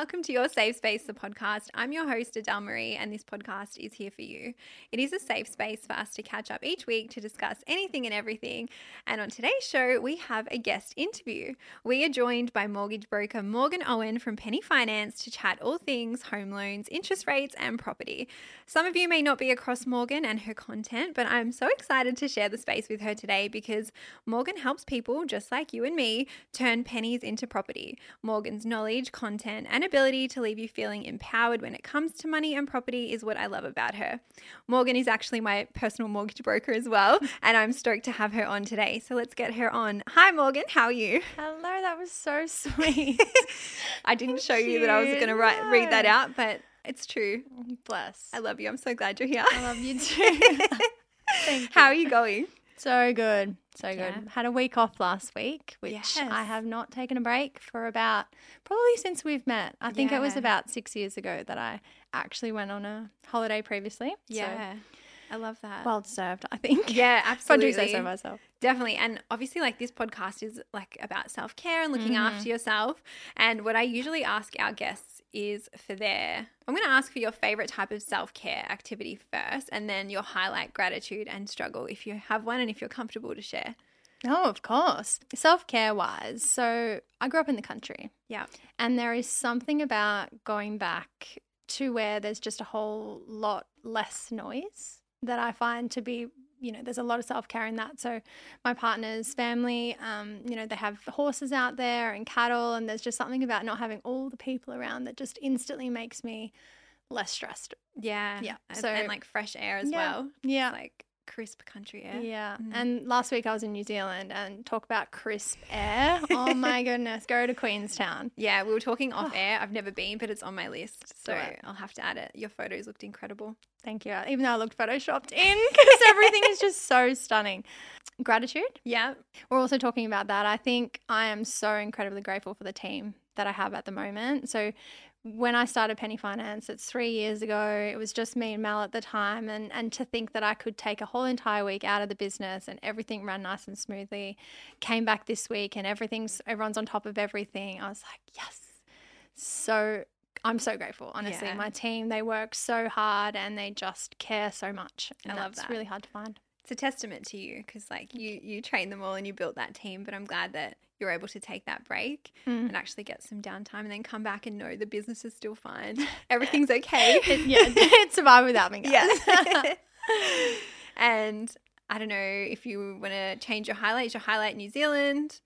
Welcome to Your Safe Space, the podcast. I'm your host, Adele Marie, and this podcast is here for you. It is a safe space for us to catch up each week to discuss anything and everything. And on today's show, we have a guest interview. We are joined by mortgage broker Morgan Owen from Penny Finance to chat all things home loans, interest rates, and property. Some of you may not be across Morgan and her content, but I'm so excited to share the space with her today because Morgan helps people just like you and me turn pennies into property. Morgan's knowledge, content, and ability to leave you feeling empowered when it comes to money and property is what I love about her. Morgan is actually my personal mortgage broker as well, and I'm stoked to have her on today. So let's get her on. Hi, Morgan. How are you? Hello, that was so sweet. I didn't show you that I was going to write read that out, but it's true. Bless. I love you. I'm so glad you're here. I love you too. Thank you. How are you going? So good. So good. Had a week off last week, which Yes. I have not taken a break for about probably since we've met. I think it was about six years ago that I actually went on a holiday previously. Yeah. I love that. Well deserved, I think. yeah, If I absolutely. do say so myself. Definitely. And obviously, like this podcast is like about self care and looking Mm-hmm. after yourself. And what I usually ask our guests is for there. I'm going to ask for your favorite type of self care activity first, and then your highlight gratitude and struggle if you have one and if you're comfortable to share. Oh, of course. Self care wise. So I grew up in the country. Yeah. And there is something about going back to where there's just a whole lot less noise that I find to be, you know, there's a lot of self care in that. So my partner's family, um, you know, they have horses out there and cattle, and there's just something about not having all the people around that just instantly makes me less stressed. Yeah. Yeah. And, So- and like fresh air as Yeah. well. Yeah. Like crisp country air. Yeah. Mhm. And last week I was in New Zealand and talk about crisp air. Oh my goodness. Go to Queenstown. Yeah, we were talking off air. I've never been, but it's on my list. So I'll have to add it. Your photos looked incredible. Thank you. Even though I looked photoshopped in because everything is just so stunning. Gratitude. Yeah. We're also talking about that. I think I am so incredibly grateful for the team that I have at the moment. So when I started Penny Finance, it's three years ago. It was just me and Mel at the time, and and to think that I could take a whole entire week out of the business and everything ran nice and smoothly. Came back this week and everything's everyone's on top of everything. I was like, yes. So I'm so grateful. Honestly, Yeah. my team they work so hard and they just care so much. And I love that's that. really hard to find. It's a testament to you because like you you train them all and you built that team. But I'm glad that you're able to take that break Mm. and actually get some downtime and then come back and know the business is still fine. Everything's okay. It- yeah, it survived without me, guys. yeah. and I don't know if you want to change your highlight. Is your highlight New Zealand?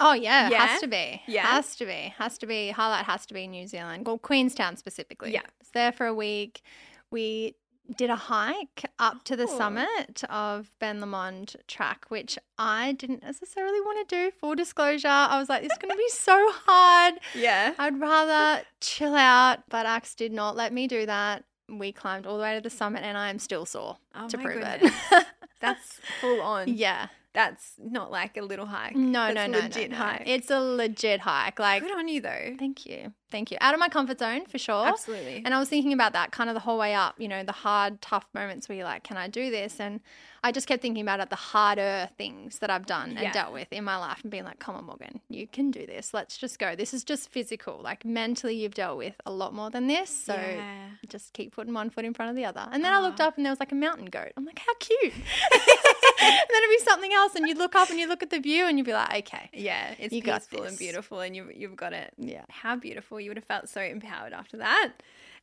Oh yeah, Yeah? has to be. Yeah? has to be. Has to be. Highlight has to be New Zealand. Well, Queenstown specifically. Yeah. was there for a week. We did a hike up to the Oh. summit of Ben Lomond track, which I didn't necessarily want to do. Full disclosure, I was like, "This is going to be so hard. Yeah. I'd rather chill out." But Axe did not let me do that. We climbed all the way to the summit, and I am still sore Oh to my prove goodness. it. That's full on. yeah. That's not like a little hike. No, no, no, legit no, no. hike. It's a legit hike. Like, Good on you though. thank you, thank you. Out of my comfort zone for sure. Absolutely. And I was thinking about that kind of the whole way up. You know, the hard, tough moments where you're like, "Can I do this?" And I just kept thinking about it, the harder things that I've done Yeah. and dealt with in my life, and being like, "Come on, Morgan, you can do this. Let's just go. This is just physical. Like mentally, you've dealt with a lot more than this. So." yeah. Just keep putting one foot in front of the other. And then I ah. looked up and there was like a mountain goat. I'm like, how cute. and then it'd be something else. And you'd look up and you look at the view and you'd be like, okay. Yeah, it's You peaceful and beautiful, and you've you've got it. Yeah. How beautiful! You would have felt so empowered after that.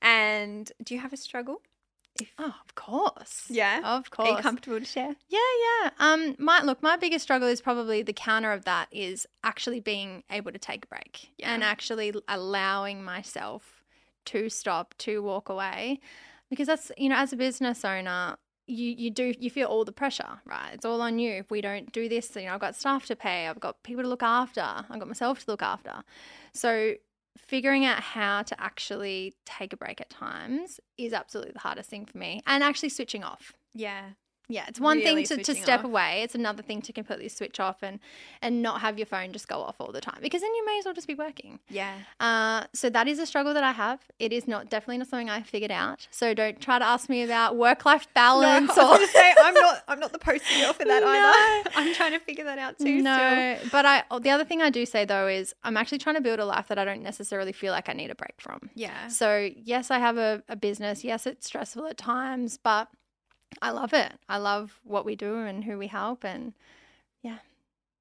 And do you have a struggle? If Oh, of course. yeah, Of are course. you comfortable to share? Yeah, yeah. Um, my look, my biggest struggle is probably the counter of that is actually being able to take a break Yeah. and actually allowing myself to stop, to walk away, because that's you know, as a business owner, you you do you feel all the pressure, right? It's all on you. If we don't do this, you know, I've got staff to pay, I've got people to look after, I've got myself to look after. So figuring out how to actually take a break at times is absolutely the hardest thing for me, and actually switching off. Yeah, Yeah, it's one Really thing to, to step off. away. It's another thing to completely switch off and and not have your phone just go off all the time because then you may as well just be working. Yeah. Uh, so that is a struggle that I have. It is not definitely not something I figured out. So don't try to ask me about work life balance no, or say I'm not. I'm not the poster girl for that No. either. I'm trying to figure that out too. no. But I oh, the other thing I do say though is I'm actually trying to build a life that I don't necessarily feel like I need a break from. Yeah. So yes, I have a, a business. Yes, it's stressful at times, but I love it. I love what we do and who we help, and yeah,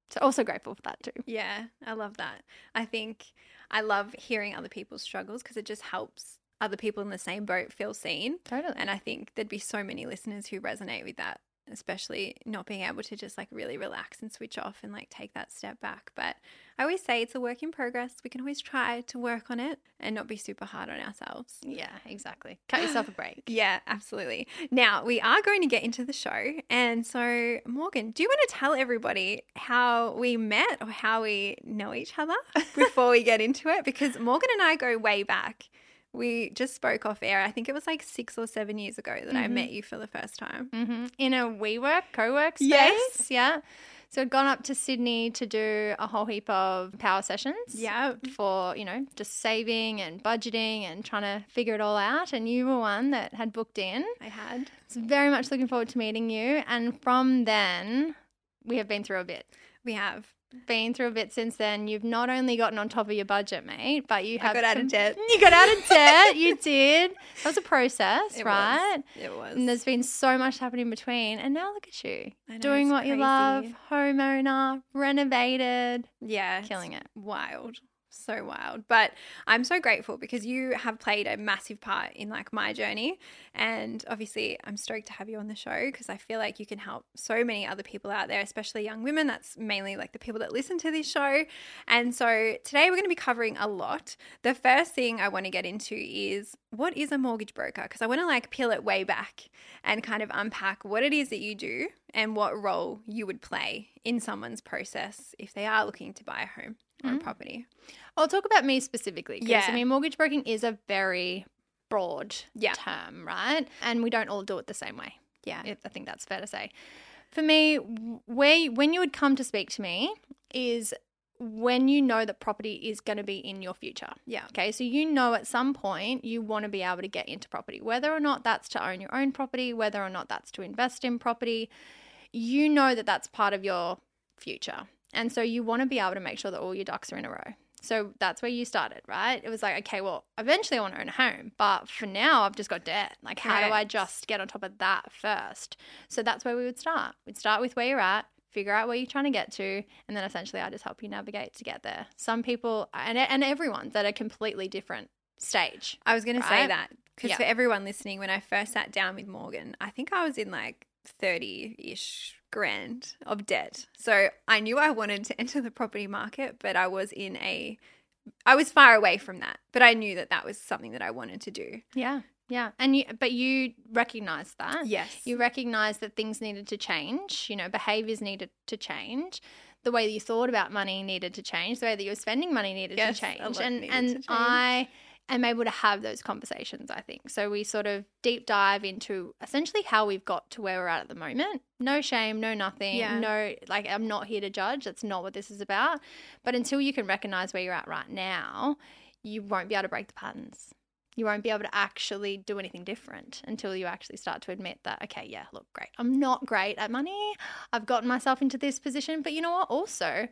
so also grateful for that too. Yeah, I love that. I think I love hearing other people's struggles because it just helps other people in the same boat feel seen. Totally. And I think there'd be so many listeners who resonate with that, especially not being able to just like really relax and switch off and like take that step back. But I always say it's a work in progress. We can always try to work on it and not be super hard on ourselves. yeah, exactly. Cut yourself a break. Yeah, absolutely. Now, we are going to get into the show. And so, Morgan, do you want to tell everybody how we met or how we know each other before we get into it? Because Morgan and I go way back. We just spoke off air. I think it was like six or seven years ago that I Mhm. met you for the first time. hmm In a WeWork co-work space. Yes. Yeah. So I'd gone up to Sydney to do a whole heap of power sessions. Yeah. For, you know, just saving and budgeting and trying to figure it all out. And you were one that had booked in. I had. So very much looking forward to meeting you. And from then, we have been through a bit. We have. Been through a bit since then. You've not only gotten on top of your budget, mate, but you have I got out of debt. You got out of debt. You did. That was a process, It right? Was. It was. And there's been so much happening in between. And now look at you know, doing what you love, homeowner, renovated, Yeah. killing it. wild so wild. But i'm so grateful because you have played a massive part in like my journey. And obviously i'm stoked to have you on the show because i feel like you can help so many other people out there especially young women. That's mainly like the people that listen to this show. And so today we're going to be covering a lot. The first thing i want to get into is what is a mortgage broker? Because i want to like peel it way back and kind of unpack what it is that you do and what role you would play in someone's process if they are looking to buy a home or a Mm. property. I'll talk about me specifically. 'cause, Yeah. I mean, mortgage broking is a very broad Yeah. term, right? And we don't all do it the same way. Yeah. I think that's fair to say. For me, where when you would come to speak to me is when you know that property is going to be in your future. Yeah. Okay, so you know at some point you want to be able to get into property, whether or not that's to own your own property, whether or not that's to invest in property. You know that that's part of your future. And so you want to be able to make sure that all your ducks are in a row. So that's where you started, right? It was like, okay, well, eventually I want to own a home, but for now I've just got debt. Like, how do I just get on top of that first? So that's where we would start. We'd start with where you're at, figure out where you're trying to get to, and then essentially I just help you navigate to get there. Some people, and, and everyone's at a completely different stage. I was going to say that because Yeah. for everyone listening, when I first sat down with Morgan, I think I was in like 30 ish grand of debt. So I knew I wanted to enter the property market, but I was in a, I was far away from that, but I knew that that was something that I wanted to do. Yeah. Yeah. And you, but you recognize that. Yes. You recognize that things needed to change, you know, behaviors needed to change. The way that you thought about money needed to change. The way that you were spending money needed Yes, to change. And and change. I am able to have those conversations, I think. So we sort of deep dive into essentially how we've got to where we're at at the moment. No shame, no nothing. Yeah. No, like I'm not here to judge. That's not what this is about. But until you can recognize where you're at right now, you won't be able to break the patterns you won't be able to actually do anything different until you actually start to admit that, okay, yeah, look, great. I'm not great at money. I've gotten myself into this position. But you know what? Also,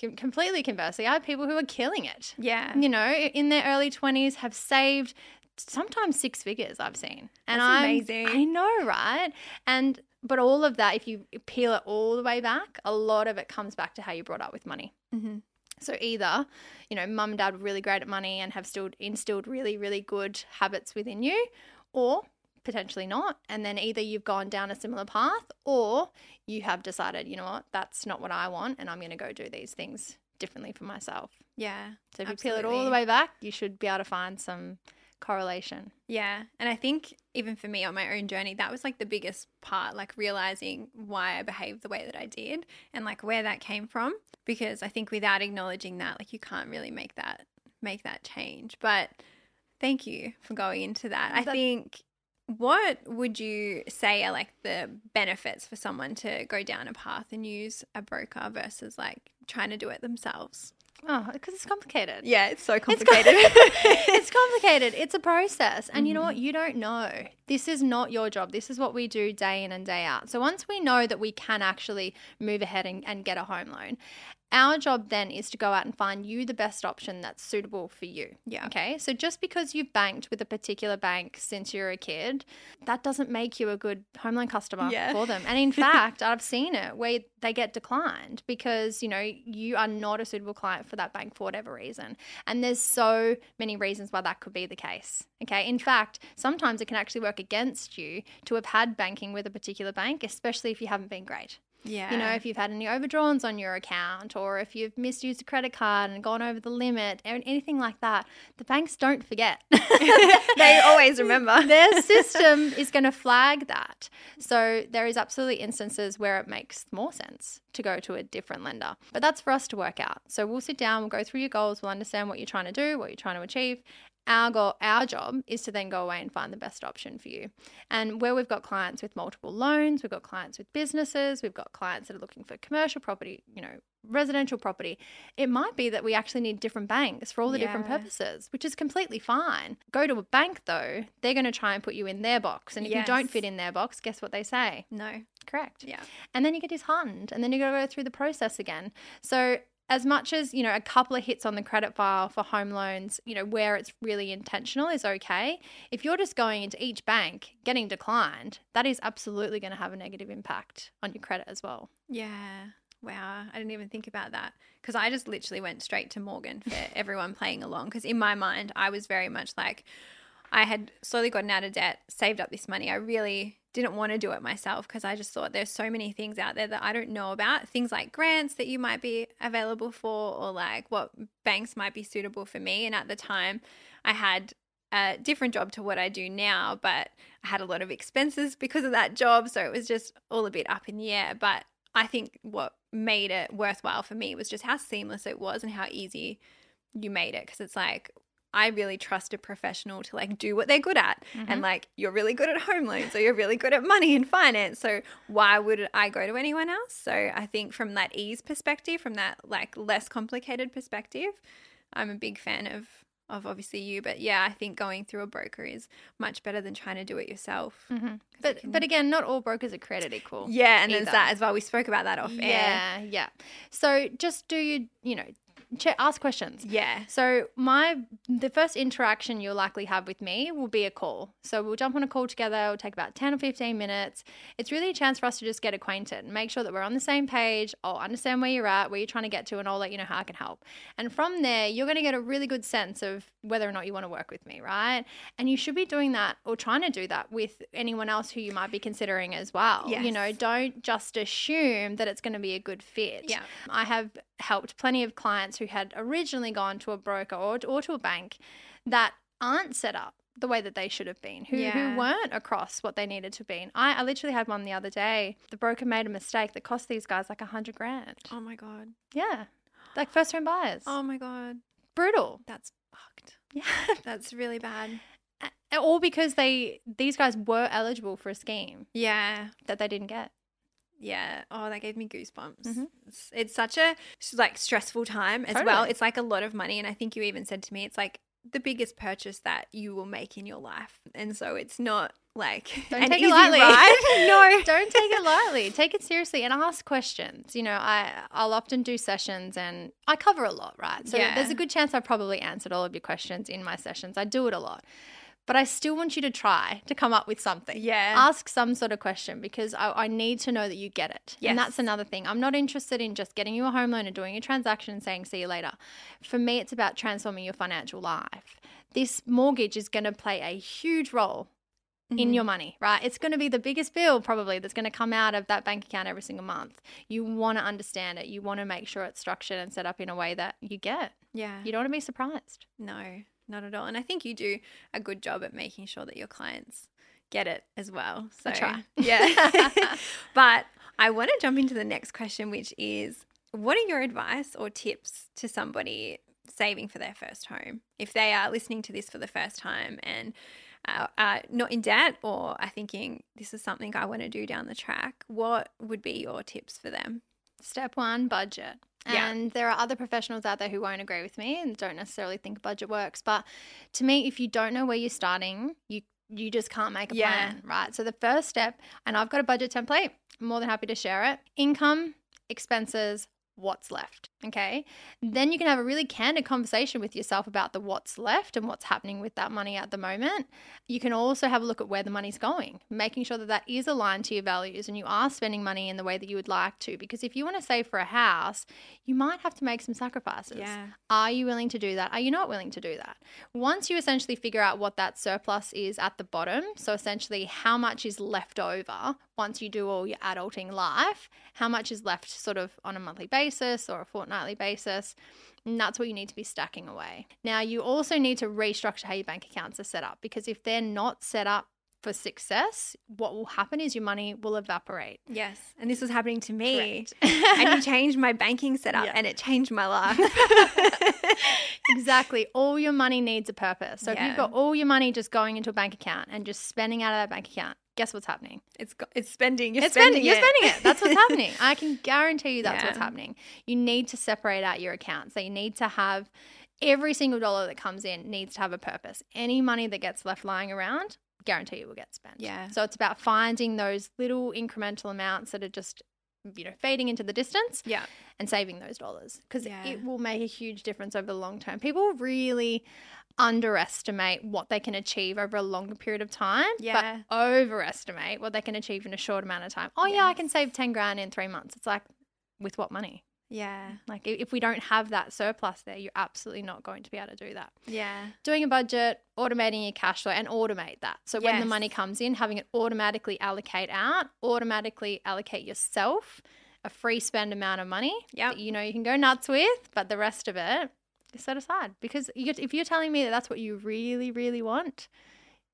com- completely conversely, I have people who are killing it. yeah. You know, in their early 20s, have saved sometimes six figures, I've seen. And That's I'm, amazing. I know, right? And, but all of that, if you peel it all the way back, a lot of it comes back to how you brought up with money. Mm hmm So either, you know, mum and dad were really great at money and have still instilled really, really good habits within you, or potentially not. And then either you've gone down a similar path or you have decided, you know what, that's not what I want and I'm going to go do these things differently for myself. Yeah. So if you peel it all the way back, you should be able to find some correlation. Yeah. And I think even for me on my own journey, that was like the biggest part, like realizing why I behaved the way that I did and like where that came from. Because I think without acknowledging that, like you can't really make that make that change. But thank you for going into that. I think what would you say are like the benefits for someone to go down a path and use a broker versus like trying to do it themselves? Oh, because it's complicated. Yeah, it's so It's complicated. it's complicated. It's a process. And you know what? Mm. You don't know. This is not your job. This is what we do day in and day out. So once we know that we can actually move ahead and, and get a home loan, our job then is to go out and find you the best option that's suitable for you. Yeah. Okay. So just because you've banked with a particular bank since you're a kid, that doesn't make you a good home loan customer Yeah. for them. And in fact, I've seen it where they get declined because, you know, you are not a suitable client for that bank for whatever reason. And there's so many reasons why that could be the case. Okay. In fact, sometimes it can actually work against you to have had banking with a particular bank, especially if you haven't been great. Yeah. You know, if you've had any overdrawns on your account or if you've misused a credit card and gone over the limit, or anything like that, the banks don't forget. they always remember. Their system is going to flag that. So there is absolutely instances where it makes more sense to go to a different lender. But that's for us to work out. So we'll sit down, we'll go through your goals, we'll understand what you're trying to do, what you're trying to achieve. Our goal, our job is to then go away and find the best option for you. And where we've got clients with multiple loans, we've got clients with businesses, we've got clients that are looking for commercial property, you know, residential property. It might be that we actually need different banks for all the different purposes, which is completely fine. Go to a bank though, they're going to try and put you in their box. And if you don't fit in their box, guess what they say? No. Correct. Yeah. And then you get disheartened and then you got to go through the process again. So as much as, you know, a couple of hits on the credit file for home loans, you know, where it's really intentional is okay. If you're just going into each bank getting declined, that is absolutely going to have a negative impact on your credit as well. Yeah. Wow. I didn't even think about that because I just literally went straight to Morgan for everyone playing along. Because in my mind, I was very much like, I had slowly gotten out of debt, saved up this money. I really didn't want to do it myself because I just thought there's so many things out there that I don't know about. Things like grants that you might be available for, or like what banks might be suitable for me. And at the time, I had a different job to what I do now, but I had a lot of expenses because of that job. So it was just all a bit up in the air. But I think what made it worthwhile for me was just how seamless it was and how easy you made it. Because it's like, I really trust a professional to like do what they're good at. And mm-hmm. like, you're really good at home loans or you're really good at money and finance. So why would I go to anyone else? So I think from that ease perspective, from that like less complicated perspective, I'm a big fan of of obviously you. But yeah, I think going through a broker is much better than trying to do it yourself. Mm-hmm. But but again, not all brokers are created equal. Yeah, and there's either. that as well. We spoke about that off air. Yeah, yeah. So just do you, you know, che ask questions. Yeah. So my the first interaction you'll likely have with me will be a call. So we'll jump on a call together. It'll take about 10 or 15 minutes. It's really a chance for us to just get acquainted and make sure that we're on the same page. I'll understand where you're at, where you're trying to get to, and I'll let you know how I can help. And from there, you're going to get a really good sense of whether or not you want to work with me, right? And you should be doing that or trying to do that with anyone else who you might be considering as well. You know, don't just assume that it's going to be a good fit. Yeah. I have helped plenty of clients who had originally gone to a broker or, or to a bank that aren't set up the way that they should have been, who, Yeah. who weren't across what they needed to be. I, I literally had one the other day. The broker made a mistake that cost these guys like a hundred grand. Oh my god. Yeah. Like first home buyers. Oh my god. Brutal. That's fucked. Yeah. That's really bad. All because they these guys were eligible for a scheme Yeah. that they didn't get. Yeah. Oh, that gave me goosebumps. Mhm. It's, it's such a like stressful time as well. It's like a lot of money, and I think you even said to me, it's like the biggest purchase that you will make in your life, and so it's not like Don't take it lightly. no. Don't take it lightly. Take it seriously and ask questions. You know, I I'll often do sessions and I cover a lot, right? So Yeah. there's a good chance I've probably answered all of your questions in my sessions. I do it a lot. But I still want you to try to come up with something. Yeah. Ask some sort of question because I, I need to know that you get it. Yes. And that's another thing. I'm not interested in just getting you a home loan and doing a transaction and saying, see you later. For me, it's about transforming your financial life. This mortgage is going to play a huge role in mm-hmm. your money, right? It's going to be the biggest bill probably that's going to come out of that bank account every single month. You want to understand it. You want to make sure it's structured and set up in a way that you get. Yeah. You don't want to be surprised. No, not at all. And I think you do a good job at making sure that your clients get it as well. So I try. Yeah. but I want to jump into the next question, which is what are your advice or tips to somebody saving for their first home? If they are listening to this for the first time and uh, uh, not in debt or are thinking this is something I want to do down the track, what would be your tips for them? Step one, budget. Yeah. And there are other professionals out there who won't agree with me and don't necessarily think budget works. But to me, if you don't know where you're starting, you you just can't make a Yeah. plan, right? So the first step, and I've got a budget template, I'm more than happy to share it. Income, expenses, what's left. Okay. Then you can have a really candid conversation with yourself about the what's left and what's happening with that money at the moment. You can also have a look at where the money's going, making sure that that is aligned to your values and you are spending money in the way that you would like to. Because if you want to save for a house, you might have to make some sacrifices. Yeah. Are you willing to do that? Are you not willing to do that? Once you essentially figure out what that surplus is at the bottom, so essentially how much is left over once you do all your adulting life, how much is left sort of on a monthly basis or a fortnightly basis. And that's what you need to be stacking away. Now, you also need to restructure how your bank accounts are set up because if they're not set up for success, what will happen is your money will evaporate. Yes. And this was happening to me. And you changed my banking setup Yeah. and it changed my life. exactly. All your money needs a purpose. So if you've got all your money just going into a bank account and just spending out of that bank account, guess what's happening? it's go- it's spending. You're it's spending, spending. You're it. spending it. That's what's happening. I can guarantee you that's what's happening. You need to separate out your accounts. So you need to have every single dollar that comes in needs to have a purpose. Any money that gets left lying around, guarantee you will get spent. Yeah. So it's about finding those little incremental amounts that are just you know fading into the distance Yeah. and saving those dollars because Yeah. it will make a huge difference over the long term. People really underestimate what they can achieve over a longer period of time, Yeah. but overestimate what they can achieve in a short amount of time. Oh, yeah, I can save 10 grand in three months. It's like, with what money? Yeah. Like, if we don't have that surplus there, you're absolutely not going to be able to do that. Yeah. Doing a budget, automating your cash flow, and automate that. So when the money comes in, having it automatically allocate out, automatically allocate yourself a free spend amount of money that you know you can go nuts with, but the rest of it set aside. Because you, if you're telling me that that's what you really, really want,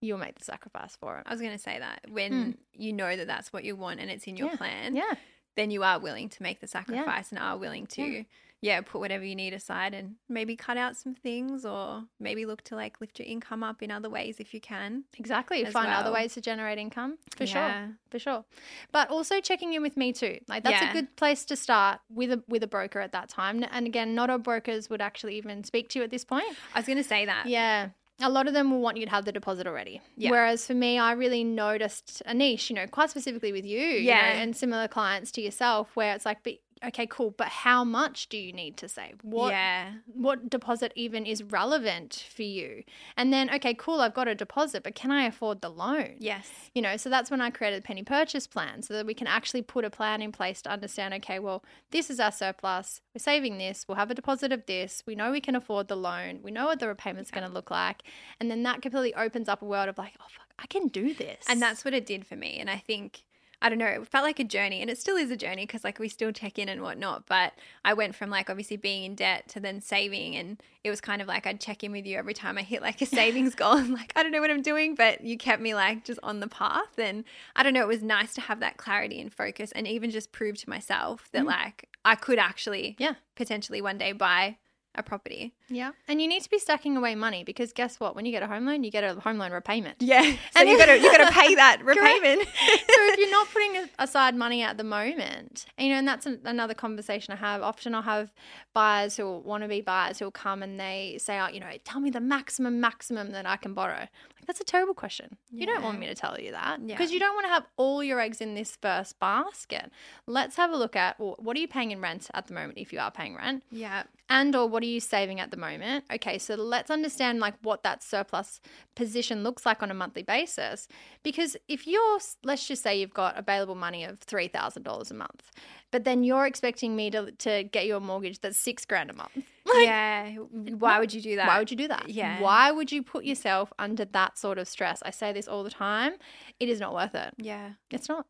you'll make the sacrifice for it. I was going to say that when hmm. you know that that's what you want and it's in your. Yeah. plan, Yeah. then you are willing to make the sacrifice and are willing to, Yeah. Yeah. put whatever you need aside and maybe cut out some things or maybe look to like lift your income up in other ways if you can. Exactly. Find other ways to generate income for Yeah. sure. For sure. But also checking in with me too. Like that's Yeah. a good place to start with a with a broker at that time. And again, not all brokers would actually even speak to you at this point. I was going to say that. Yeah. A lot of them will want you to have the deposit already. Yeah. Whereas for me, I really noticed a niche, you know, quite specifically with you, you know, Yeah. and similar clients to yourself, where it's like, but okay, cool, but how much do you need to save? What Yeah. what deposit even is relevant for you? And then, okay, cool, I've got a deposit, but can I afford the loan? Yes. You know, so that's when I created the penny purchase plan so that we can actually put a plan in place to understand, okay, well, this is our surplus. We're saving this. We'll have a deposit of this. We know we can afford the loan. We know what the repayment's going to look like. And then that completely opens up a world of like, oh, fuck, I can do this. And that's what it did for me. And I think, I don't know, it felt like a journey and it still is a journey because like we still check in and whatnot. But I went from like obviously being in debt to then saving. And it was kind of like I'd check in with you every time I hit like a savings goal. I'm like, I don't know what I'm doing, but you kept me like just on the path. And I don't know, it was nice to have that clarity and focus and even just prove to myself that mm. like I could actually Yeah. potentially one day buy a property. Yeah. And you need to be stacking away money because guess what? When you get a home loan, you get a home loan repayment. Yeah. So And you gotta you gotta pay that repayment. so if you're not putting aside money at the moment, and, you know, and that's an, another conversation I have. Often I'll have buyers who want to be buyers who'll come and they say, "Oh, you know, tell me the maximum maximum that I can borrow." That's a terrible question. You don't want me to tell you that Yeah. because you don't want to have all your eggs in this first basket. Let's have a look at well, what are you paying in rent at the moment if you are paying rent yeah. and or what are you saving at the moment okay so let's understand like what that surplus position looks like on a monthly basis because if you're let's just say you've got available money of $3000 a month but then you're expecting me to, to get you a mortgage that's six grand a month yeah. Why would you do that? why would you do that Yeah. why would you put yourself under that sort of stress i say this all the time it is not worth it Yeah. it's not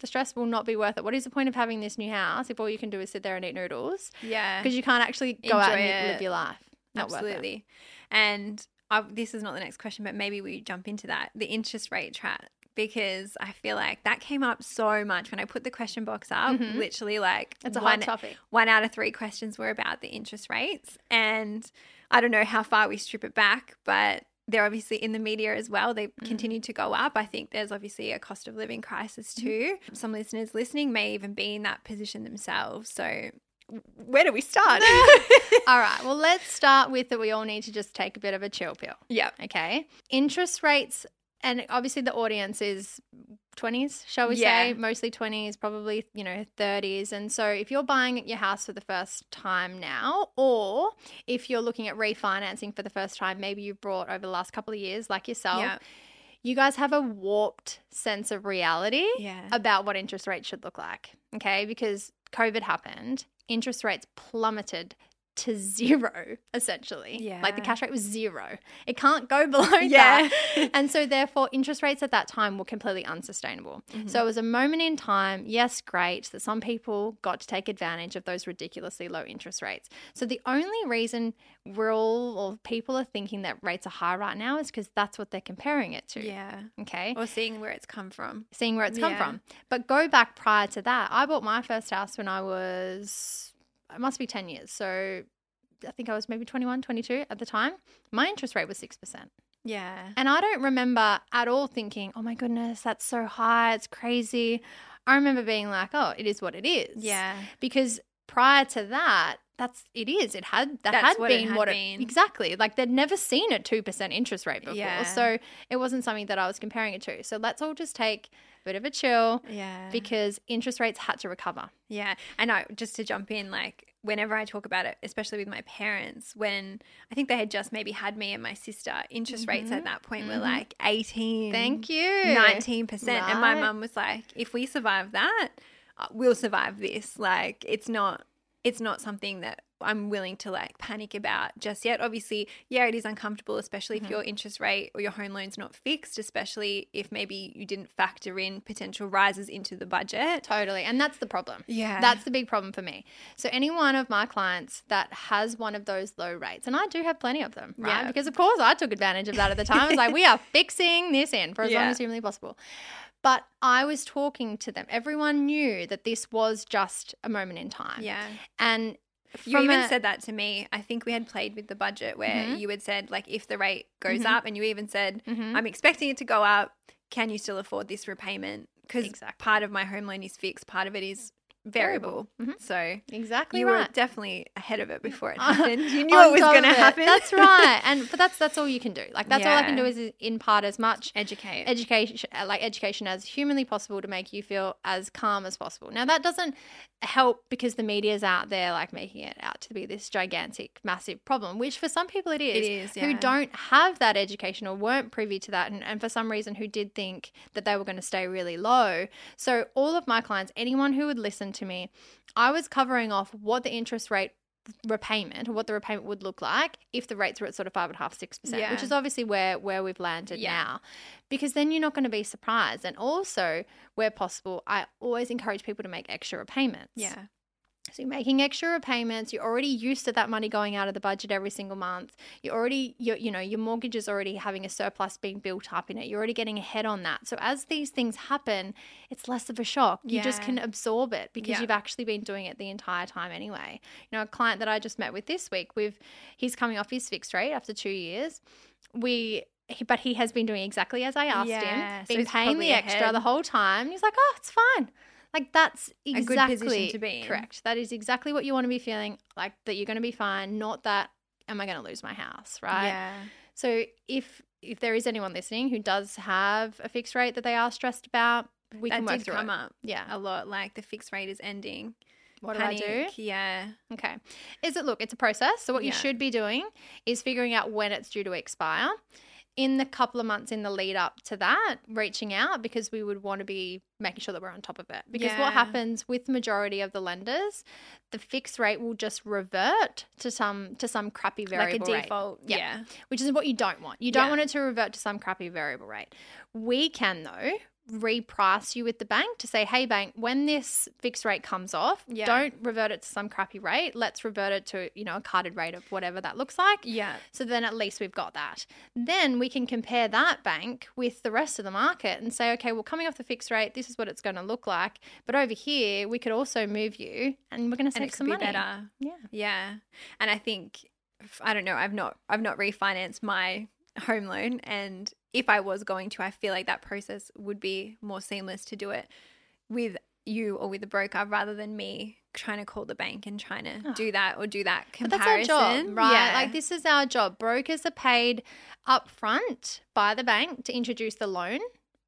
the stress will not be worth it what is the point of having this new house if all you can do is sit there and eat noodles Yeah. because you can't actually go out Enjoy and live your life Not worth it. Absolutely. And I, this is not the next question, but maybe we jump into that the interest rate trap because I feel like that came up so much when I put the question box up. Mhm. Literally, like It's a one, hot topic. one out of three questions were about the interest rates, and I don't know how far we strip it back, but they're obviously in the media as well. They continue to go up. I think there's obviously a cost of living crisis too. Some listeners listening may even be in that position themselves. So, where do we start? All right. Well, let's start with that we all need to just take a bit of a chill pill. yeah. Okay. Interest rates, and obviously the audience is 20s, shall we Yeah. say? Mostly 20s, probably, you know, 30s. And so if you're buying your house for the first time now, or if you're looking at refinancing for the first time, maybe you've brought over the last couple of years, like yourself, Yeah. you guys have a warped sense of reality Yeah. about what interest rates should look like. Okay. Because COVID happened, interest rates plummeted to zero, essentially. Yeah. Like the cash rate was zero. It can't go below Yeah. that. And so, therefore, interest rates at that time were completely unsustainable. Mm-hmm. So, it was a moment in time, yes, great, that some people got to take advantage of those ridiculously low interest rates. So, the only reason we're all, or people are thinking that rates are high right now is because that's what they're comparing it to. Yeah. Okay Or seeing where it's come from. seeing where it's come Yeah. from. But go back prior to that. I bought my first house when I was, it must be 10 years. So I think I was maybe 21, 22 at the time. My interest rate was 6%. Yeah. And I don't remember at all thinking, oh my goodness, that's so high. It's crazy. I remember being like, oh, it is what it is. Yeah. Because prior to that, that's it is. It had that That's had what it been had what been. exactly like they'd never seen a two percent interest rate before, Yeah. so it wasn't something that I was comparing it to. So let's all just take a bit of a chill Yeah. because interest rates had to recover. Yeah. And I just to jump in, like whenever I talk about it, especially with my parents, when I think they had just maybe had me and my sister, interest rates at that point were like 18. Mm-hmm. Thank you. 19%. And my Right. mum was like, if we survive that, uh, we'll survive this. Like it's not it's not something that I'm willing to like panic about just yet. Obviously, yeah, it is uncomfortable, especially Mm-hmm. if your interest rate or your home loan's not fixed, especially if maybe you didn't factor in potential rises into the budget. Totally. And that's the problem. Yeah. That's the big problem for me. So, any one of my clients that has one of those low rates, and I do have plenty of them, right? Yeah. Because, of course, I took advantage of that at the time. I was like, we are fixing this in for as long as humanly possible. But I was talking to them. Everyone knew that this was just a moment in time. Yeah. And You even a- said that to me. I think we had played with the budget where Mhm. you had said, like, if the rate goes Mhm. up, and you even said, Mhm. I'm expecting it to go up. Can you still afford this repayment? Because Exactly. part of my home loan is fixed, part of it is variable. Mhm. So exactly you right. were definitely ahead of it before it Uh, happened. You knew it was going to happen. That's right. And but that's that's all you can do. Like that's all I can do is in part as much Educate. education like education as humanly possible to make you feel as calm as possible. Now that doesn't help because the media's out there like making it out to be this gigantic massive problem, which for some people it is. is, Who don't have that education or weren't privy to that and, and for some reason who did think that they were going to stay really low. So all of my clients, anyone who would listen to me, I was covering off what the interest rate repayment or what the repayment would look like if the rates were at sort of five and a half, six percent, which is obviously where where we've landed Yeah. now. Because then you're not going to be surprised. And also, where possible, I always encourage people to make extra repayments. yeah. So you're making extra repayments. You're already used to that money going out of the budget every single month. You're already, you you know, your mortgage is already having a surplus being built up in it. You're already getting ahead on that. So as these things happen, it's less of a shock. You just can absorb it because Yeah. you've actually been doing it the entire time anyway. You know, a client that I just met with this week, with he's coming off his fixed rate after two years. We he, but he has been doing exactly as I asked Yeah, him, been he's paying the extra ahead. the whole time. He's like, oh, it's fine. Like that's good exactly position to be in. correct. That is exactly what you want to be feeling like that you're going to be fine, not that am I going to lose my house, right? Yeah. So if if there is anyone listening who does have a fixed rate that they are stressed about, we that can work did through come it. up Yeah. a lot. Like the fixed rate is ending. What do I do? Yeah. Okay. Is it look, it's a process. So what you should be doing is figuring out when it's due to expire. In the couple of months in the lead up to that, reaching out because we would want to be making sure that we're on top of it. Because Yeah. what happens with the majority of the lenders, the fixed rate will just revert to some to some crappy variable like a rate default. Yeah. Yeah. which is what you don't want. You don't Yeah. want it to revert to some crappy variable rate. We can though reprice you with the bank to say, "Hey bank, when this fixed rate comes off, Yeah. don't revert it to some crappy rate. Let's revert it to, you know, a carded rate of whatever that looks like." Yeah. So then at least we've got that. Then we can compare that bank with the rest of the market and say, okay, well, coming off the fixed rate, this is what it's going to look like. But over here, we could also move you and we're going to And save it could some money. better. Yeah. Yeah. And I think I don't know, I've not I've not refinanced my home loan. And if I was going to, I feel like that process would be more seamless to do it with you or with a broker rather than me trying to call the bank and trying to do that or do that comparison. But that's our job, right? Yeah. Like this is our job. Brokers are paid up front by the bank to introduce the loan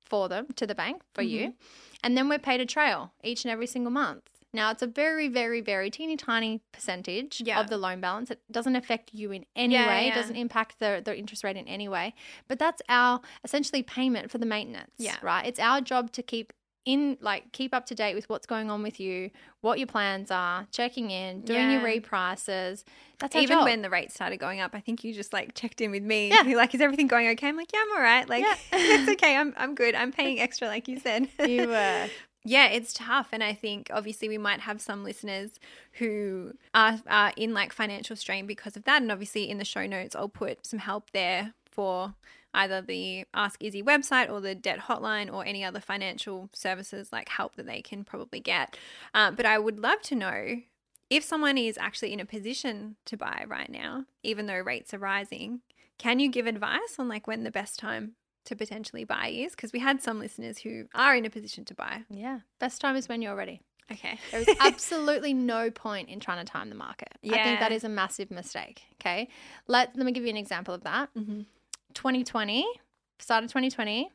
for them to the bank for you. Mm-hmm. And then we're paid a trail each and every single month. Now it's a very, very, very teeny tiny percentage Yeah. of the loan balance. It doesn't affect you in any Yeah, way. yeah. It doesn't impact the, the interest rate in any way. But that's our essentially payment for the maintenance. Yeah. Right. It's our job to keep in like keep up to date with what's going on with you, what your plans are, checking in, doing your reprices. That's our Even job. when the rates started going up, I think you just like checked in with me. Yeah. You're like, is everything going okay? I'm like, yeah, I'm all right. Like, Yeah. it's okay. I'm, I'm good. I'm paying extra, like you said. you were. Yeah, it's tough. And I think obviously we might have some listeners who are, are in like financial strain because of that. And obviously in the show notes, I'll put some help there for either the Ask Izzy website or the debt hotline or any other financial services like help that they can probably get. Um, but I would love to know if someone is actually in a position to buy right now, even though rates are rising, can you give advice on like when the best time to potentially buy is? Because we had some listeners who are in a position to buy. Yeah. Best time is when you're ready. Okay. There is absolutely no point in trying to time the market. Yeah. I think that is a massive mistake. Okay. Let let me give you an example of that. hmm 2020, start of 2020,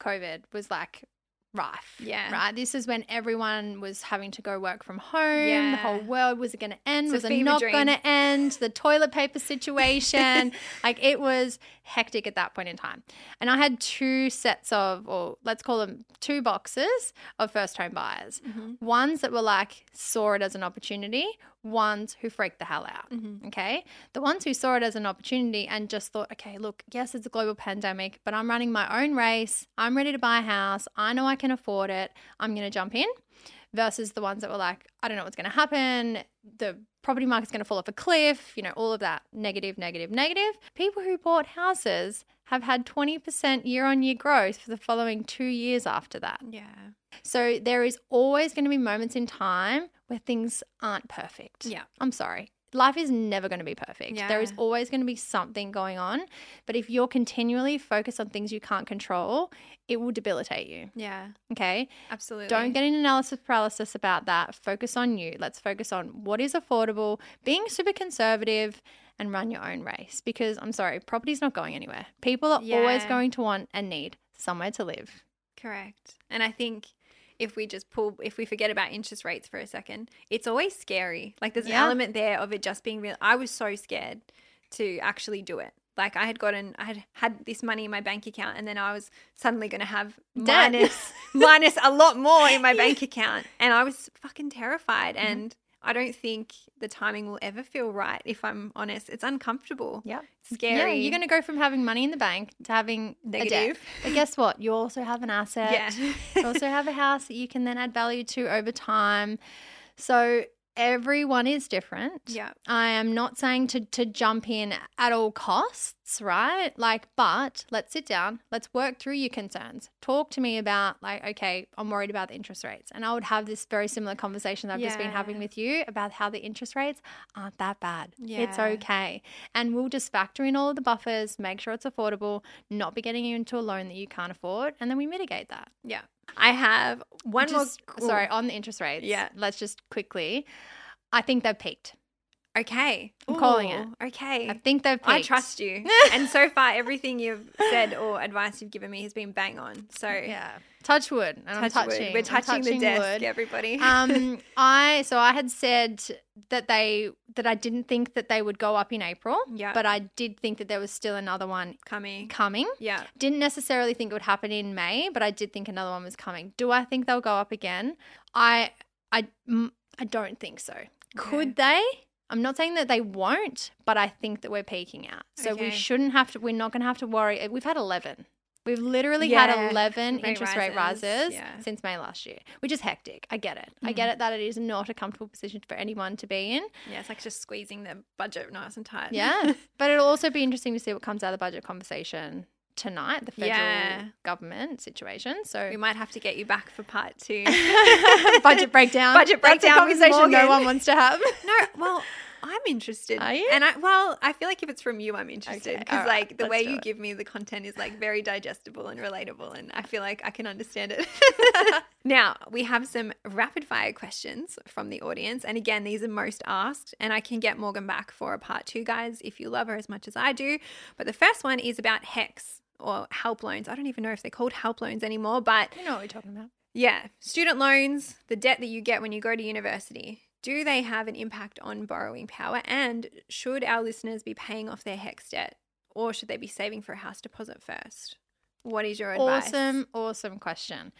COVID was like rife. Yeah. Right. This is when everyone was having to go work from home. Yeah. The whole world was it going to end? It's was it not going to end? The toilet paper situation. like it was hectic at that point in time. And I had two sets of, or let's call them two boxes of first home buyers. Mm-hmm. Ones that were like, saw it as an opportunity, ones who freaked the hell out. Mm-hmm. Okay. The ones who saw it as an opportunity and just thought, okay, look, yes, it's a global pandemic, but I'm running my own race. I'm ready to buy a house. I know I can afford it. I'm going to jump in. Versus the ones that were like, I don't know what's going to happen. The property market's going to fall off a cliff. You know, all of that negative, negative, negative. People who bought houses have had 20% year on year growth for the following two years after that. Yeah. So there is always going to be moments in time where things aren't perfect. Yeah. I'm sorry. Life is never going to be perfect. Yeah. There is always going to be something going on. But if you're continually focused on things you can't control, it will debilitate you. Yeah. Okay. Absolutely. Don't get an analysis paralysis about that. Focus on you. Let's focus on what is affordable, being super conservative, and run your own race. Because I'm sorry, property's not going anywhere. People are always going to want and need somewhere to live. Correct. And I think if we just pull, if we forget about interest rates for a second, it's always scary. Like there's Yeah. an element there of it just being real. I was so scared to actually do it. Like I had gotten, I had had this money in my bank account, and then I was suddenly going to have minus minus a lot more in my bank account, and I was fucking terrified. Mm-hmm. And I don't think the timing will ever feel right. If I'm honest, it's uncomfortable. Yeah. It's scary. Yeah, you're going to go from having money in the bank to having a debt. Negative. But guess what? You also have an asset. Yeah. you also have a house that you can then add value to over time. So everyone is different. Yeah. I am not saying to to jump in at all costs, right? Like, but let's sit down, let's work through your concerns. Talk to me about like, okay, I'm worried about the interest rates. And I would have this very similar conversation that I've just been having with you about how the interest rates aren't that bad. Yeah. It's okay. And we'll just factor in all of the buffers, make sure it's affordable, not be getting you into a loan that you can't afford, and then we mitigate that. Yeah. I have one Just- more. sorry, on the interest rates. Yeah. Let's just quickly. I think they've peaked. Okay. I'm calling it. Okay. I think they've peaked. I trust you. and so far, everything you've said or advice you've given me has been bang on. So, Yeah. Touch wood. And I'm touch wood. touching. We're I'm touching, the desk, wood. everybody. um, I so I had said that they that I didn't think that they would go up in April. Yeah. But I did think that there was still another one Coming. coming. Yeah. Didn't necessarily think it would happen in May, but I did think another one was coming. Do I think they'll go up again? I I mm, I don't think so. Could they? I'm not saying that they won't, but I think that we're peaking out. So we shouldn't have to. We're not going to have to worry. We've had 11. We've literally Yeah, had 11 rate interest rate rises, rises yeah. since May last year, which is hectic. I get it. I Mm. get it that it is not a comfortable position for anyone to be in. Yeah. It's like just squeezing the budget nice and tight. Yeah. but it'll also be interesting to see what comes out of the budget conversation tonight, the federal Yeah. government situation. So we might have to get you back for part two. budget breakdown. Budget That's a breakdown conversation no one wants to have. no, well, I'm interested. Are you? And I well, I feel like if it's from you, I'm interested Okay, because right, like the let's way you it. give me the content is like very digestible and relatable, and I feel like I can understand it. now we have some rapid fire questions from the audience, and again, these are most asked, and I can get Morgan back for a part two, guys, if you love her as much as I do. But the first one is about HECS or help loans. I don't even know if they're called help loans anymore, but You know what we're talking about. yeah, student loans, the debt that you get when you go to university, do they have an impact on borrowing power? And should our listeners be paying off their HECS debt or should they be saving for a house deposit first? What is your advice? Awesome, awesome question.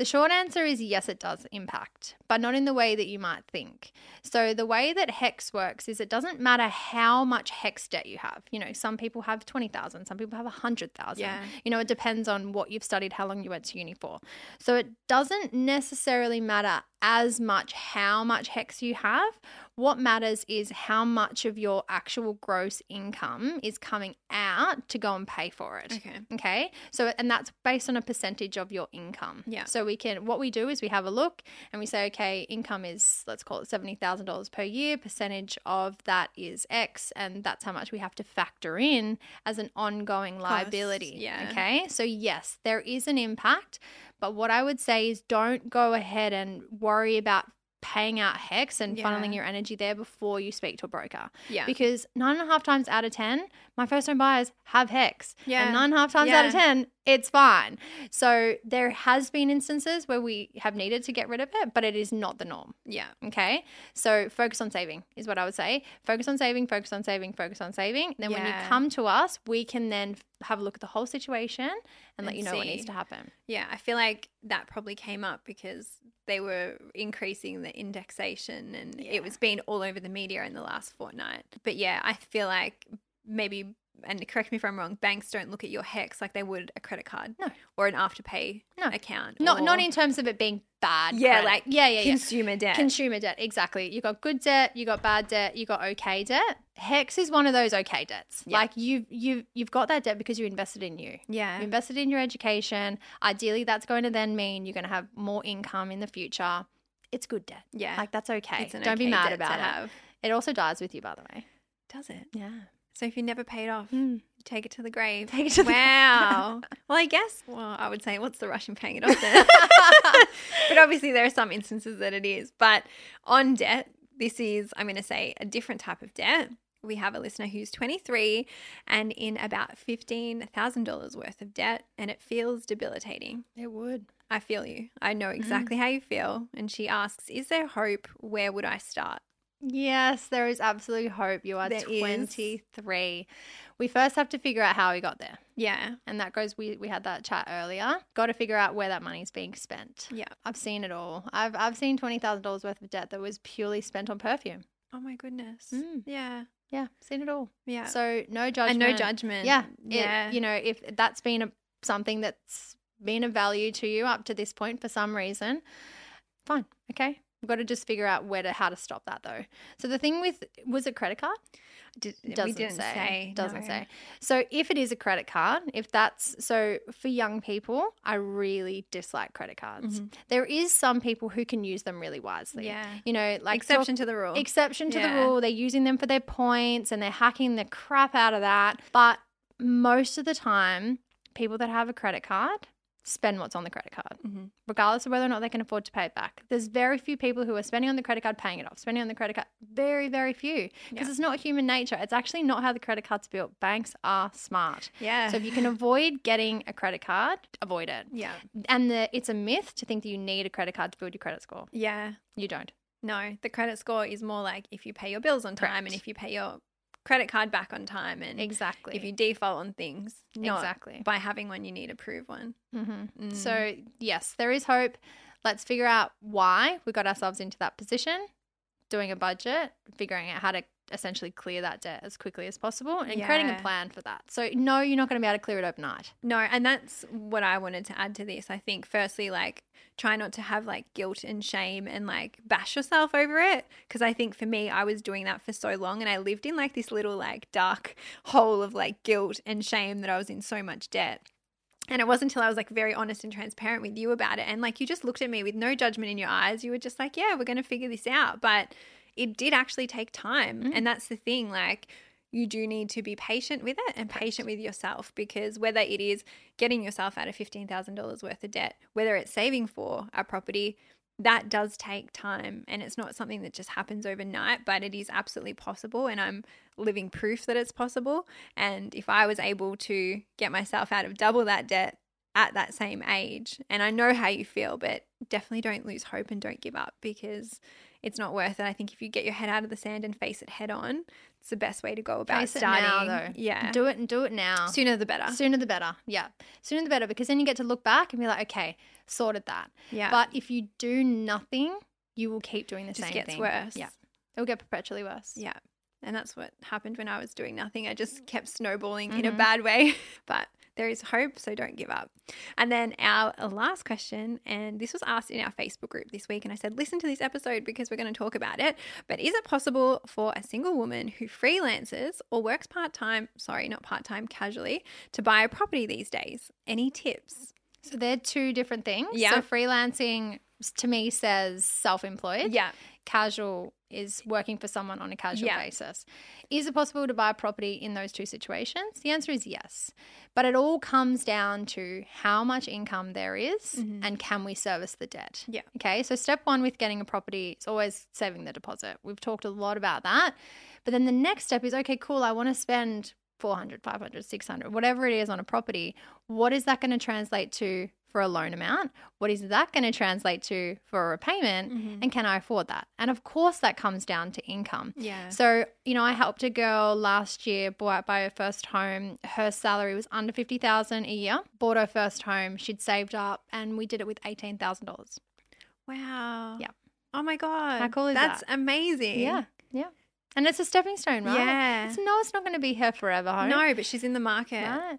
The short answer is yes, it does impact, but not in the way that you might think. So, the way that HECS works is it doesn't matter how much HECS debt you have. You know, some people have 20,000, some people have 100,000. Yeah. You know, it depends on what you've studied, how long you went to uni for. So, it doesn't necessarily matter as much how much HECS you have. What matters is how much of your actual gross income is coming out to go and pay for it. Okay. Okay. So, and that's based on a percentage of your income. Yeah. So we can, what we do is we have a look and we say, okay, income is, let's call it $70,000 per year. Percentage of that is X. And that's how much we have to factor in as an ongoing liability. yeah. Okay. So, yes, there is an impact. But what I would say is don't go ahead and worry about paying out HECS and Yeah. funneling your energy there before you speak to a broker Yeah. because nine and a half times out of 10, my first home buyers have HECS. Yeah. And nine and a half times out of 10, it's fine. So there has been instances where we have needed to get rid of it, but it is not the norm. yeah. Okay. So focus on saving is what I would say. Focus on saving, focus on saving, focus on saving. Then when you come to us, we can then have a look at the whole situation and, let you know what needs to happen. Yeah, I feel like that probably came up because they were increasing the indexation and Yeah. it was being all over the media in the last fortnight. But yeah, I feel like maybe and correct me if I'm wrong, banks don't look at your HECS like they would a credit card No. or an afterpay No. account. Not not in terms of it being bad. Yeah, credit. like yeah, yeah, yeah. consumer debt. Consumer debt, exactly. You got good debt, you got bad debt, you got okay debt. HECS is one of those okay debts. Yeah. Like you you you've got that debt because you invested in you. yeah. You invested in your education. Ideally, that's going to then mean you're going to have more income in the future. It's good debt. yeah. Like that's okay. Don't be mad about it. have. It also dies with you, by the way. Does it? Yeah. So if you never paid off, Mm. Take it to the grave. Take it to the- wow. well, I guess. Well, I would say, what's the rush in paying it off then? but obviously, there are some instances that it is. But on debt, this is, I'm going to say, a different type of debt. We have a listener who's 23 and in about $15,000 worth of debt, and it feels debilitating. It would. I feel you. I Mm. know exactly how you feel. And she asks, Is there hope? Where would I start? Yes, there is absolutely hope. You are There is. 23. We first have to figure out how we got there. Yeah. And that goes, we, we had that chat earlier. Got to figure out where that money's being spent. Yeah. I've seen it all. I've, I've seen $20,000 worth of debt that was purely spent on perfume. Oh my goodness. Mm. Yeah. Yeah, seen it all. Yeah. So no judgment. and no judgment. Yeah. it- Yeah. you know, if that's been a, something that's been of value to you up to this point for some reason, fine. Okay. We've got to just figure out where to how to stop that though. So the thing with was it credit card? Did, Doesn't we didn't say. Doesn't no. say. So if it is a credit card, if that's so for young people, I really dislike credit cards. Mhm. There is some people who can use them really wisely. Yeah. You know, like Exception to the rule. exception to Yeah. the rule. They're using them for their points and they're hacking the crap out of that. But most of the time, people that have a credit card spend what's on the credit card, Mhm. regardless of whether or not they can afford to pay it back. There's very few people who are spending on the credit card, paying it off, spending on the credit card. Very, very few. Because Yeah. it's not human nature. It's actually not how the credit card's built. Banks are smart. Yeah. So if you can avoid getting a credit card, avoid it. yeah. And the, it's a myth to think that you need a credit card to build your credit score. Yeah. You don't. No, the credit score is more like if you pay your bills on time and if you pay your credit card back on time and Exactly. if you default on things. Not exactly. by having one you need to prove one. hmm Mm. So, yes, there is hope. Let's figure out why we got ourselves into that position, doing a budget, figuring out how to essentially clear that debt as quickly as possible, and creating a plan for that. So, no, you're not going to be able to clear it overnight. No, and that's what I wanted to add to this. I think firstly, like try not to have like guilt and shame and like bash yourself over it. Cause I think for me, I was doing that for so long and I lived in like this little like dark hole of like guilt and shame that I was in so much debt. And it wasn't until I was like very honest and transparent with you about it. And like you just looked at me with no judgment in your eyes. You were just like, yeah, we're going to figure this out. But it did actually take time. Mm. And that's the thing. Like, you do need to be patient with it and patient with yourself because whether it is getting yourself out of $15,000 worth of debt, whether it's saving for a property, that does take time and it's not something that just happens overnight, but it is absolutely possible. And I'm living proof that it's possible. And if I was able to get myself out of double that debt at that same age, and I know how you feel, but definitely don't lose hope and don't give up because it's not worth it. I think if you get your head out of the sand and face it head on, it's the best way to go about Face it now, though. Yeah. Do it and do it now. Sooner the better. Sooner the better. Yeah. Sooner the better because then you get to look back and be like, okay, sorted that. Yeah. But if you do nothing, you will keep doing the just same gets thing. worse. Yeah. It will get perpetually worse. Yeah. And that's what happened when I was doing nothing. I just kept snowballing in a Mhm. bad way. But there is hope, so don't give up. And then our last question, and this was asked in our Facebook group this week, and I said, listen to this episode because we're going to talk about it. But is it possible for a single woman who freelances or works part time, sorry, not part time, casually, to buy a property these days? Any tips? So they're two different things. Yeah. So freelancing to me says self-employed. Yeah. Casual is working for someone on a casual Yeah. basis. Is it possible to buy a property in those two situations? The answer is yes. But it all comes down to how much income there is Mhm. and can we service the debt? Yeah. Okay. So step one with getting a property is always saving the deposit. We've talked a lot about that. But then the next step is okay, cool, I want to spend 400, 500, 600, whatever it is on a property. What is that going to translate to for a loan amount? What is that going to translate to for a repayment? Mhm. And can I afford that? And of course, that comes down to income. Yeah. So, you know, I helped a girl last year buy, buy her first home. Her salary was under 50,000 a year. Bought her first home. She'd saved up and we did it with $18,000. Wow. Yeah. Oh my God. How cool is That's that? amazing. Yeah. Yeah. And it's a stepping stone, right? Yeah. It's no, it's not going to be her forever home. No, but she's in the market. Right?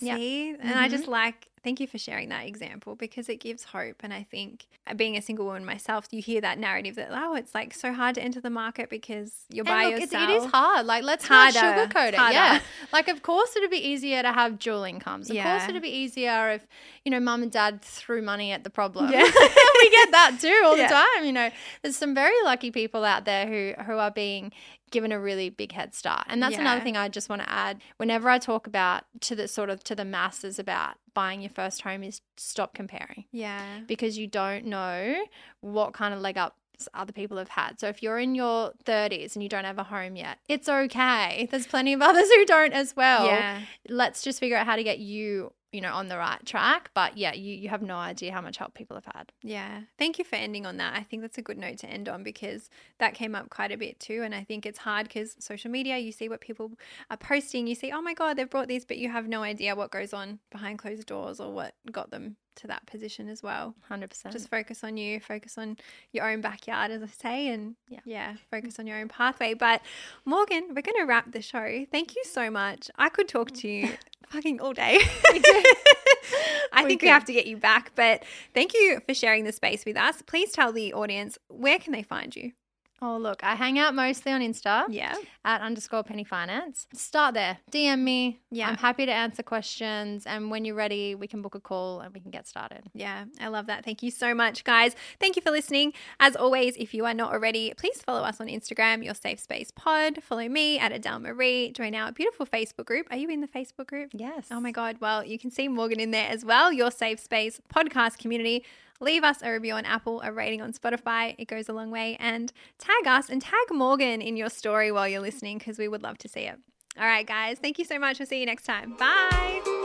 Yeah. See? And I Mhm. just like, thank you for sharing that example because it gives hope. And I think uh, being a single woman myself, you hear that narrative that, oh, it's like so hard to enter the market because you're by look, yourself. it is hard. Like, let's not sugarcoat it. harder. Yeah. Like, of course, it'd be easier to have dual incomes. Of Yeah. course, it'd be easier if, you know, mum and dad threw money at the problem. Yeah. we get that too all Yeah. the time. You know, there's some very lucky people out there who, who are being given a really big head start. And that's another thing I just want to add. Whenever I talk about to the sort of to the masses about buying your first home is stop comparing Yeah. because you don't know what kind of leg up other people have had. So if you're in your 30s and you don't have a home yet, it's okay. There's plenty of others who don't as well. yeah. Let's just figure out how to get you, you know, on the right track. But yeah, you, you have no idea how much help people have had. Yeah. Thank you for ending on that. I think that's a good note to end on because that came up quite a bit too. And I think it's hard because social media, you see what people are posting. You see, oh my God, they've brought these, but you have no idea what goes on behind closed doors or what got them to that position as well. 100%. Just focus on you, focus on your own backyard, as I say, and Yeah. yeah, focus on your own pathway. But Morgan, we're going to wrap the show. Thank you so much. I could talk to you fucking all day. I We think we have to get you back, but thank you for sharing the space with us. Please tell the audience where can they find you? Oh, look, I hang out mostly on Insta Yeah. at underscore penny finance. Start there. DM me. Yeah. I'm happy to answer questions. And when you're ready, we can book a call and we can get started. Yeah, I love that. Thank you so much, guys. Thank you for listening. As always, if you are not already, please follow us on Instagram, your safe space pod. Follow me at Adele Marie. Join our beautiful Facebook group. Are you in the Facebook group? Yes. Oh my God. Well, you can see Morgan in there as well, your safe space podcast community. Leave us a review on Apple, a rating on Spotify. It goes a long way. And tag us and tag Morgan in your story while you're listening because we would love to see it. All right, guys. Thank you so much. We'll see you next time. Bye.